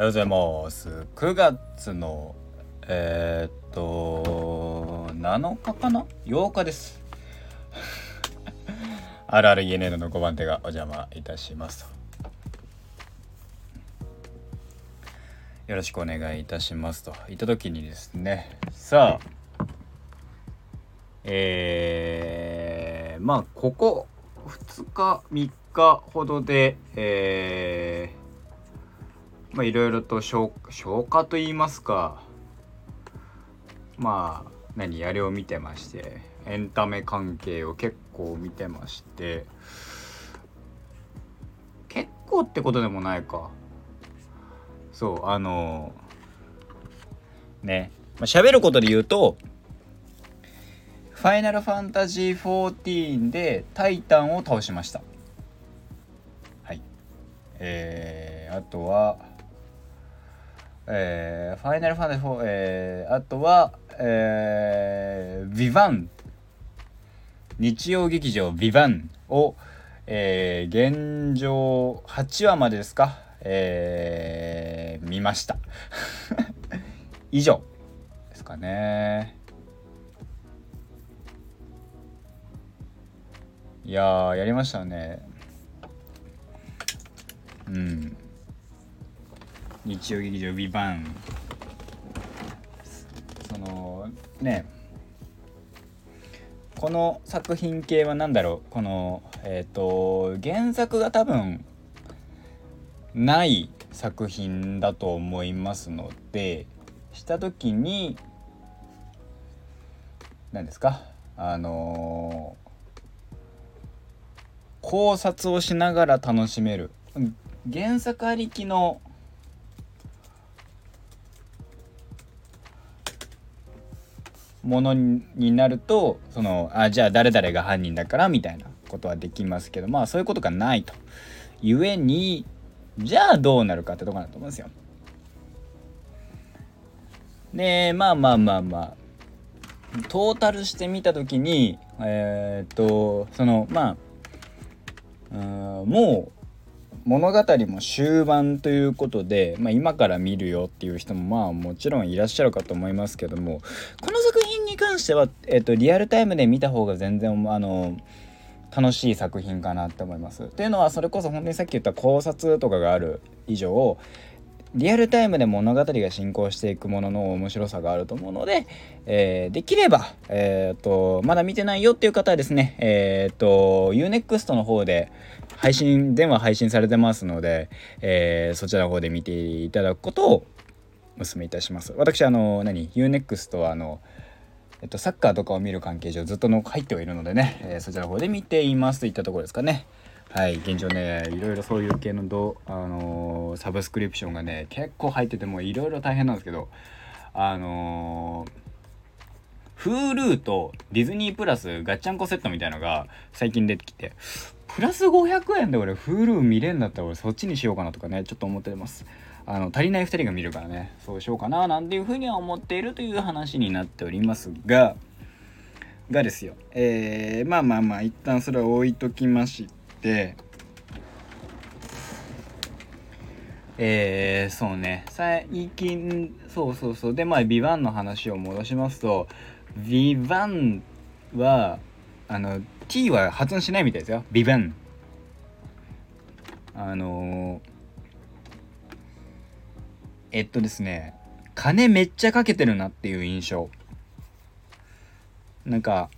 おはようございます。9月のえー、っと7日かな？8日です。あるある ENN の5番手がお邪魔いたします。よろしくお願いいたしますと。いった時にですね。さあえー、まあここ2日3日ほどでえー、まあいろいろと消消化と言いますかまあ何あれを見てましてエンタメ関係を結構見てまして結構ってことでもないか。そうあのねまあ、喋ることで言うと「ファイナルファンタジー14」でタイタンを倒しました。はい。えー、あとはえー、ファイナルファンタジー4、えー、あとは、えー、ビバン日曜劇場ビバンを、えー、現状8話までですか？えー、見ました。以上ですかね。いややりましたね。うん。日曜劇場「ビバン。そのね。この作品系は何だろう？このえっ、ー、と原作が多分ない作品だと思いますのでした時に何ですか？あのー、考察をしながら楽しめる。原作ありきのものになるとそのあじゃあ誰々が犯人だからみたいなことはできますけどまあそういうことがないと。ゆえにじゃあどうなるかってとこだと思うんですよ。でまあまあまあまあトータルしてみた時にえー、っとそのまあもう物語も終盤ということで、まあ、今から見るよっていう人もまあもちろんいらっしゃるかと思いますけどもこの関しては、えー、とリアルタイムで見た方が全然あの楽しい作品かなって思います。っていうのはそれこそ本当にさっき言った考察とかがある以上リアルタイムで物語が進行していくものの面白さがあると思うので、えー、できれば、えーと、まだ見てないよっていう方はですね、えーと、UNEXT の方で配信電話配信されてますので、えー、そちらの方で見ていただくことをお勧めいたします。私あの何？UNEXT はあのえっと、サッカーとかを見る関係上ずっとの入ってはいるのでね、えー、そちらの方で見ていますといったところですかね。はい、現状ね、いろいろそういう系のど、あのー、サブスクリプションがね、結構入っててもいろいろ大変なんですけど、あのー、Hulu とディズニープラスガッチャンコセットみたいのが最近出てきて、プラス500円で俺 Hulu 見れんだったら俺そっちにしようかなとかね、ちょっと思ってます。あの足りない2人が見るからね。そうしようかななんていうふうには思っているという話になっておりますが。がですよ。えー、まあまあまあ一旦それは置いときまして。えー、そうね。最近そうそうそう。でまあ「ビバンの話を戻しますと「ビバンはあの T は発音しないみたいですよ「ビバン。あのーえっとですね金めっちゃかけてるなっていう印象。なんか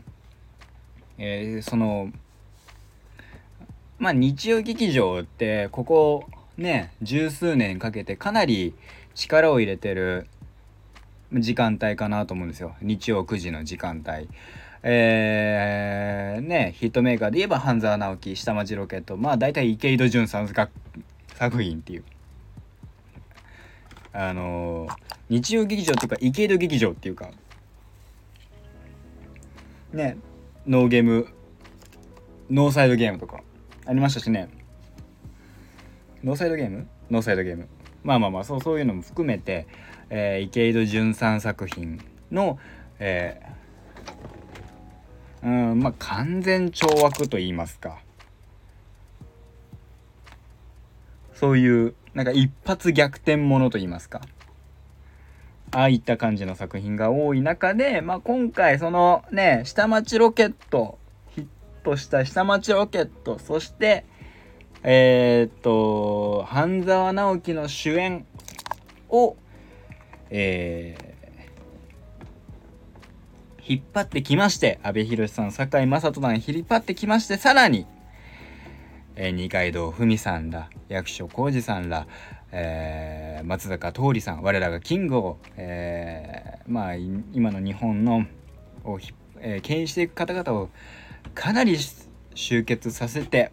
えー、そのまあ日曜劇場ってここね十数年かけてかなり力を入れてる時間帯かなと思うんですよ。日曜9時の時間帯。えー、ねヒットメーカーで言えば半沢直樹下町ロケットまあ大体池井戸潤さん作品っていう。あの、日曜劇場っていうか池井戸劇場っていうかねノーゲームノーサイドゲームとかありましたしね。ノーサイドゲーム？ノーサイドゲーム。まあまあまあそうそういうのも含めて、えー、池井戸潤さん作品の、えー、うんまあ完全懲悪と言いますか。そういうなんか一発逆転ものと言いますか。ああいった感じの作品が多い中で、まあ、今回そのね、下町ロケット、ヒットした下町ロケット、そして、えー、っと、半沢直樹の主演を、えー、引っ張ってきまして、阿部寛さん、堺雅人さん引っ張ってきまして、さらに、えー、二階堂ふみさんら、役所広司さんら、えー、松坂桃李さん我らがキングを、えー、まあ今の日本のを、えー、牽引していく方々をかなり集結させて、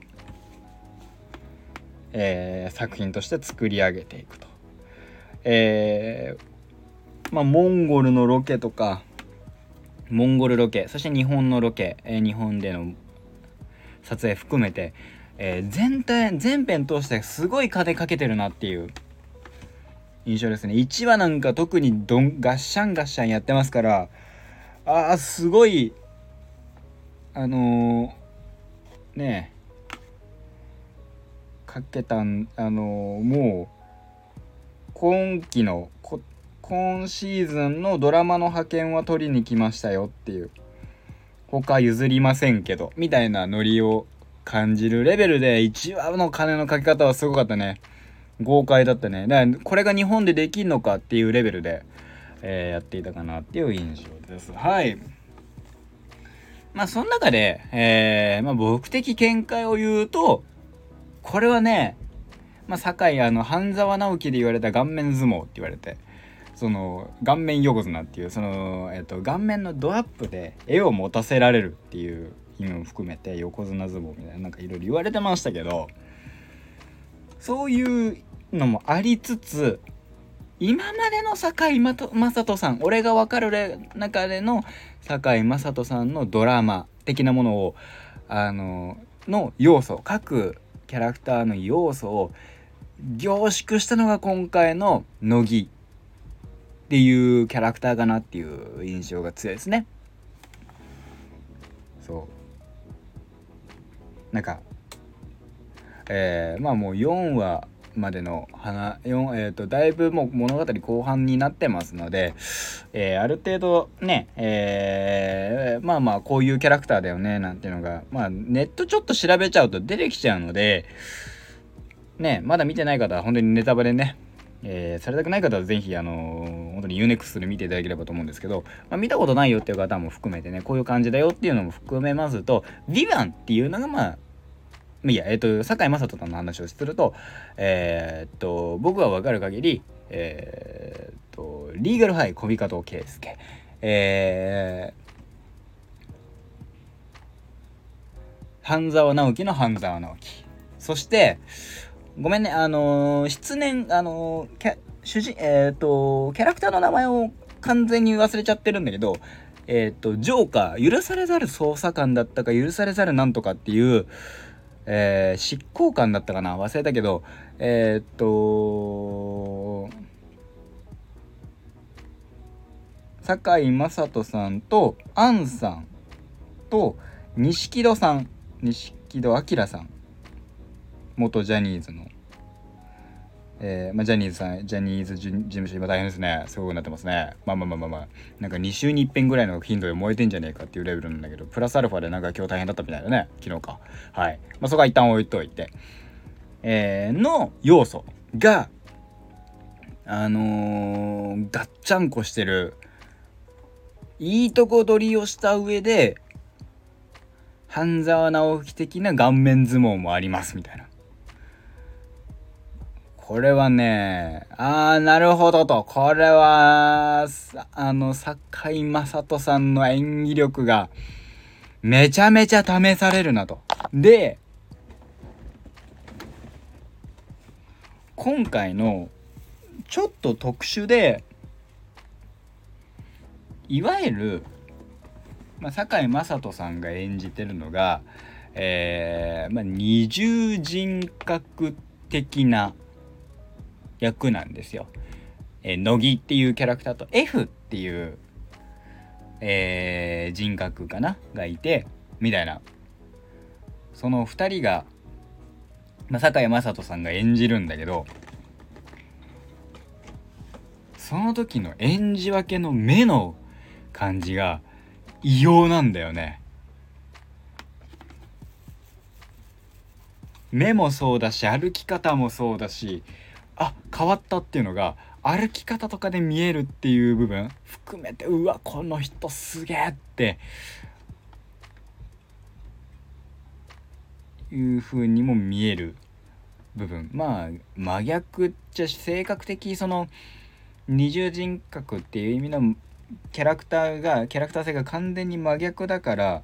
えー、作品として作り上げていくと。えー、まあモンゴルのロケとかモンゴルロケそして日本のロケ、えー、日本での撮影含めてえー、全体全編通してすごい金かけてるなっていう。印象ですね。1話なんか特にどんガッシャンガッシャンやってますからあーすごいあのー、ねかけたんあのー、もう今期のこ今シーズンのドラマの派遣は取りに来ましたよっていう。他譲りませんけどみたいなノリを感じるレベルで1話の金のかけ方はすごかったね。豪快だったね。だからこれが日本でできんのかっていうレベルで、えー、やっていたかなっていう印象です。はい。まあその中で、えー、まあ僕的見解を言うと、これはね、まあ堺あの半沢直樹で言われた顔面相撲って言われて、その顔面横綱っていうその、えっと、顔面のドアップで絵を持たせられるっていう意味も含めて横綱相撲みたいななんかいろいろ言われてましたけどそういうのもありつつ今までの堺雅人さん俺が分かる中での堺雅人さんのドラマ的なものをあのの要素各キャラクターの要素を凝縮したのが今回の乃木っていうキャラクターかなっていう印象が強いですね。そうなんかえー、まあもう4話までの花4えーと、だいぶもう物語後半になってますので、えー、ある程度ね、えー、まあまあこういうキャラクターだよねなんていうのが、まあ、ネットちょっと調べちゃうと出てきちゃうのでねまだ見てない方は本当にネタバレねえー、されたくない方はぜひ、あの、に UNEXT で見ていただければと思うんですけど、まあ、見たことないよっていう方も含めてね、こういう感じだよっていうのも含めますと、ヴィヴァンっていうのがまあ、いや、えっ、ー、と、堺雅人さんの話をすると、えー、っと、僕はわかる限り、えー、っと、リーガルハイ小見方圭介、えー、半沢直樹の半沢直樹。そして、ごめんね、あのー、失念、あのー、主人、えっ、ー、と、キャラクターの名前を完全に忘れちゃってるんだけど、えっ、と、ジョーカー、許されざる捜査官だったか、許されざるなんとかっていう、え執行官だったかな忘れたけど、えっと、堺雅人さんと、杏さんと、錦戸さん、錦戸明さん元ジャニーズの、えー、まあ、ジャニーズさん、ジャニーズ事務所今大変ですね。すごくなってますね。まあまあまあまあまあ、なんか2週に1遍ぐらいの頻度で燃えてんじゃねえかっていうレベルなんだけど、プラスアルファでなんか今日大変だったみたいだね。昨日か。はい。まあそこは一旦置いといて。えー、の要素が、あのー、ガッチャンコしてる、いいとこ取りをした上で、半沢直樹的な顔面相撲もありますみたいな。これはね、あー、なるほどと。これは、あの、堺雅人さんの演技力が、めちゃめちゃ試されるなと。で、今回の、ちょっと特殊で、いわゆる、まあ、堺雅人さんが演じてるのが、えー、まあ、二重人格的な役なんですよ。えー、乃木っていうキャラクターと F っていう、えー、人格かながいて、みたいな。その2人が、まあ、堺雅人さんが演じるんだけど、その時の演じ分けの目の感じが異様なんだよね目もそうだし歩き方もそうだしあ変わったっていうのが歩き方とかで見えるっていう部分含めてうわこの人すげえっていう風にも見える部分。まあ真逆っちゃ性格的その二重人格っていう意味のキャラクターがキャラクター性が完全に真逆だから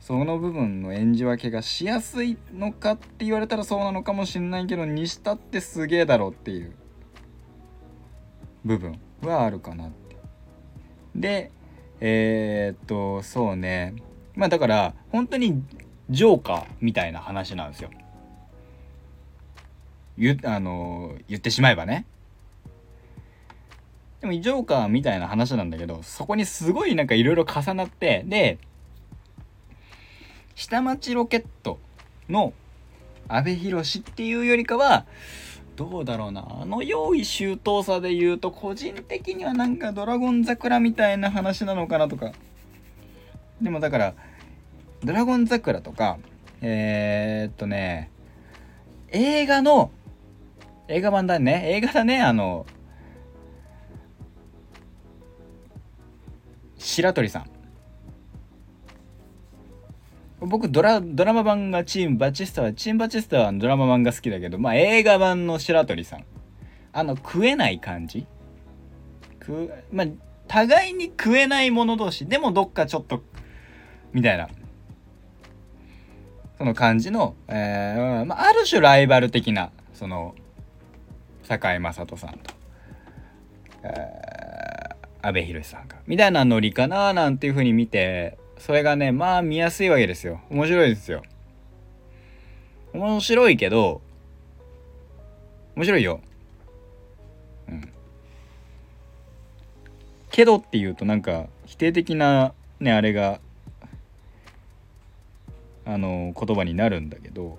その部分の演じ分けがしやすいのかって言われたらそうなのかもしんないけどにしたってすげえだろっていう部分はあるかなって。でえー、っとそうねまあだから本当にジョーカーみたいな話なんですよ。言あの言ってしまえばね。でもジョーカーみたいな話なんだけどそこにすごいなんかいろいろ重なってで下町ロケットの阿部寛っていうよりかはどうだろうな。あの用意周到さで言うと個人的にはなんかドラゴン桜みたいな話なのかなとか。でもだからドラゴン桜とかえー、っとね映画の映画版だね。映画だねあの白鳥さん。僕ドラドラマ版がチームバチスタはチームバチスタはドラマ版が好きだけどまあ映画版の白鳥さん。あの食えない感じ？くまあ互いに食えない者同士でもどっかちょっとみたいな。その感じの、えーまあ、ある種ライバル的なその堺雅人さんと、えー、阿部寛さんがみたいなノリかななんていうふうに見てそれがねまあ見やすいわけですよ。面白いですよ。面白いけど面白いよ。うん。けどっていうとなんか否定的なねあれがあの言葉になるんだけど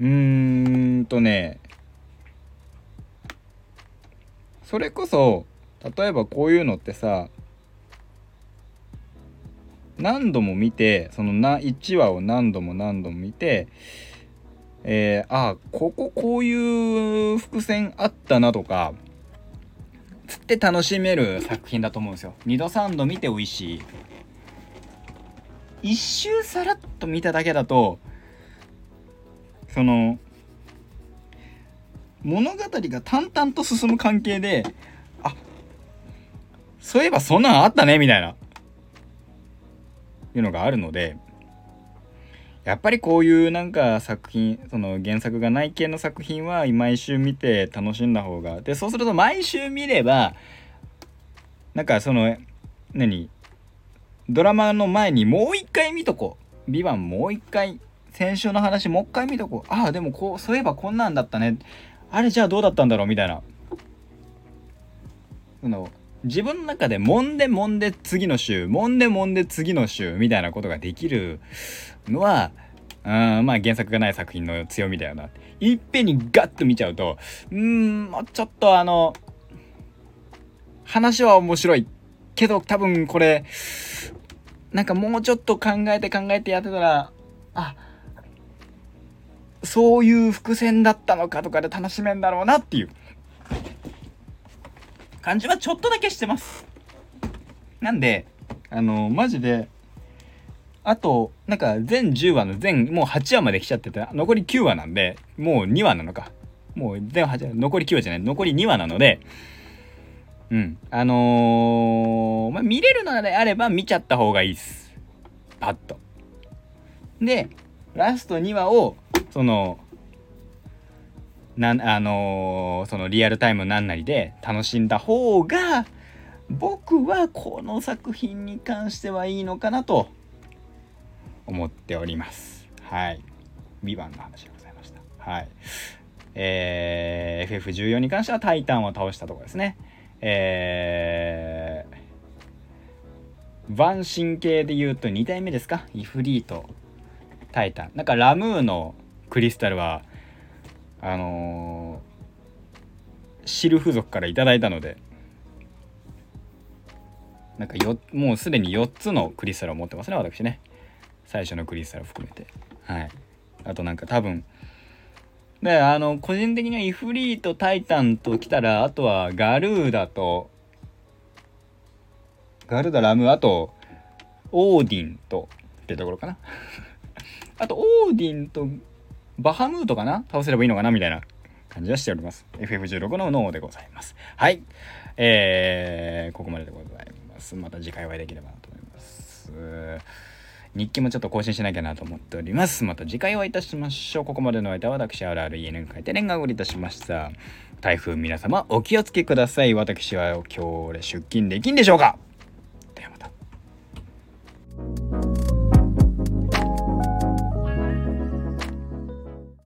うーんとねそれこそ例えばこういうのってさ何度も見てそのな1話を何度も何度も見てえー、あこここういう伏線あったなとかつって楽しめる作品だと思うんですよ。2度3度見て美味しい。一周さらっと見ただけだとその物語が淡々と進む関係であそういえばそんなんあったねみたいな。いうのがあるのでやっぱりこういうなんか作品その原作がない系の作品は毎週見て楽しんだ方がでそうすると毎週見ればなんかその何？ドラマの前にもう一回見とこう「ビバンもう一回先週の話もう一回見とこう。ああでもこうそういえばこんなんだったね。あれじゃあどうだったんだろう？みたいな。の自分の中で揉んで揉んで次の週揉んで揉んで次の週みたいなことができるのはうんまあ原作がない作品の強みだよな。いっぺんにガッと見ちゃうとうんちょっとあの話は面白いけど多分これなんかもうちょっと考えて考えてやってたらあそういう伏線だったのかとかで楽しめんだろうなっていう。感じはちょっとだけしてます。なんで、あの、マジで、あと、なんか全10話の全、もう8話まで来ちゃってて、残り9話なんで、もう2話なのか。もう全8話、残り9話じゃない、残り2話なので、うん。あのー、まあ、見れるのであれば見ちゃった方がいいっす。パッと。で、ラスト2話を、その、なんあのー、そのリアルタイムなんなりで楽しんだ方が僕はこの作品に関してはいいのかなと思っております。はい。ビバンの話でございました。はい。えー、FF14 に関してはタイタンを倒したところですね。えー、晩神系で言うと2体目ですか？イフリート、タイタン。なんかラムーのクリスタルはあのシルフ族から頂いたのでなんかよもうすでに4つのクリスタルを持ってますね私ね。最初のクリスタル含めて。はい。あとなんか多分であの個人的にはイフリートタイタンときたらあとはガルーダとガルダラムあとオーディンとってところかな。あとオーディンとバハムートかな？倒せればいいのかな？みたいな感じはしております FF16 の脳でございますはいえー、ここまででございますまた次回お会いできればなと思います日記もちょっと更新しなきゃなと思っております。また次回お会いいたしましょう。ここまでの間は私、RREN 書いてレンガをりいたしました。台風皆様お気をつけください。私は今日で出勤できんでしょうか？ではまた。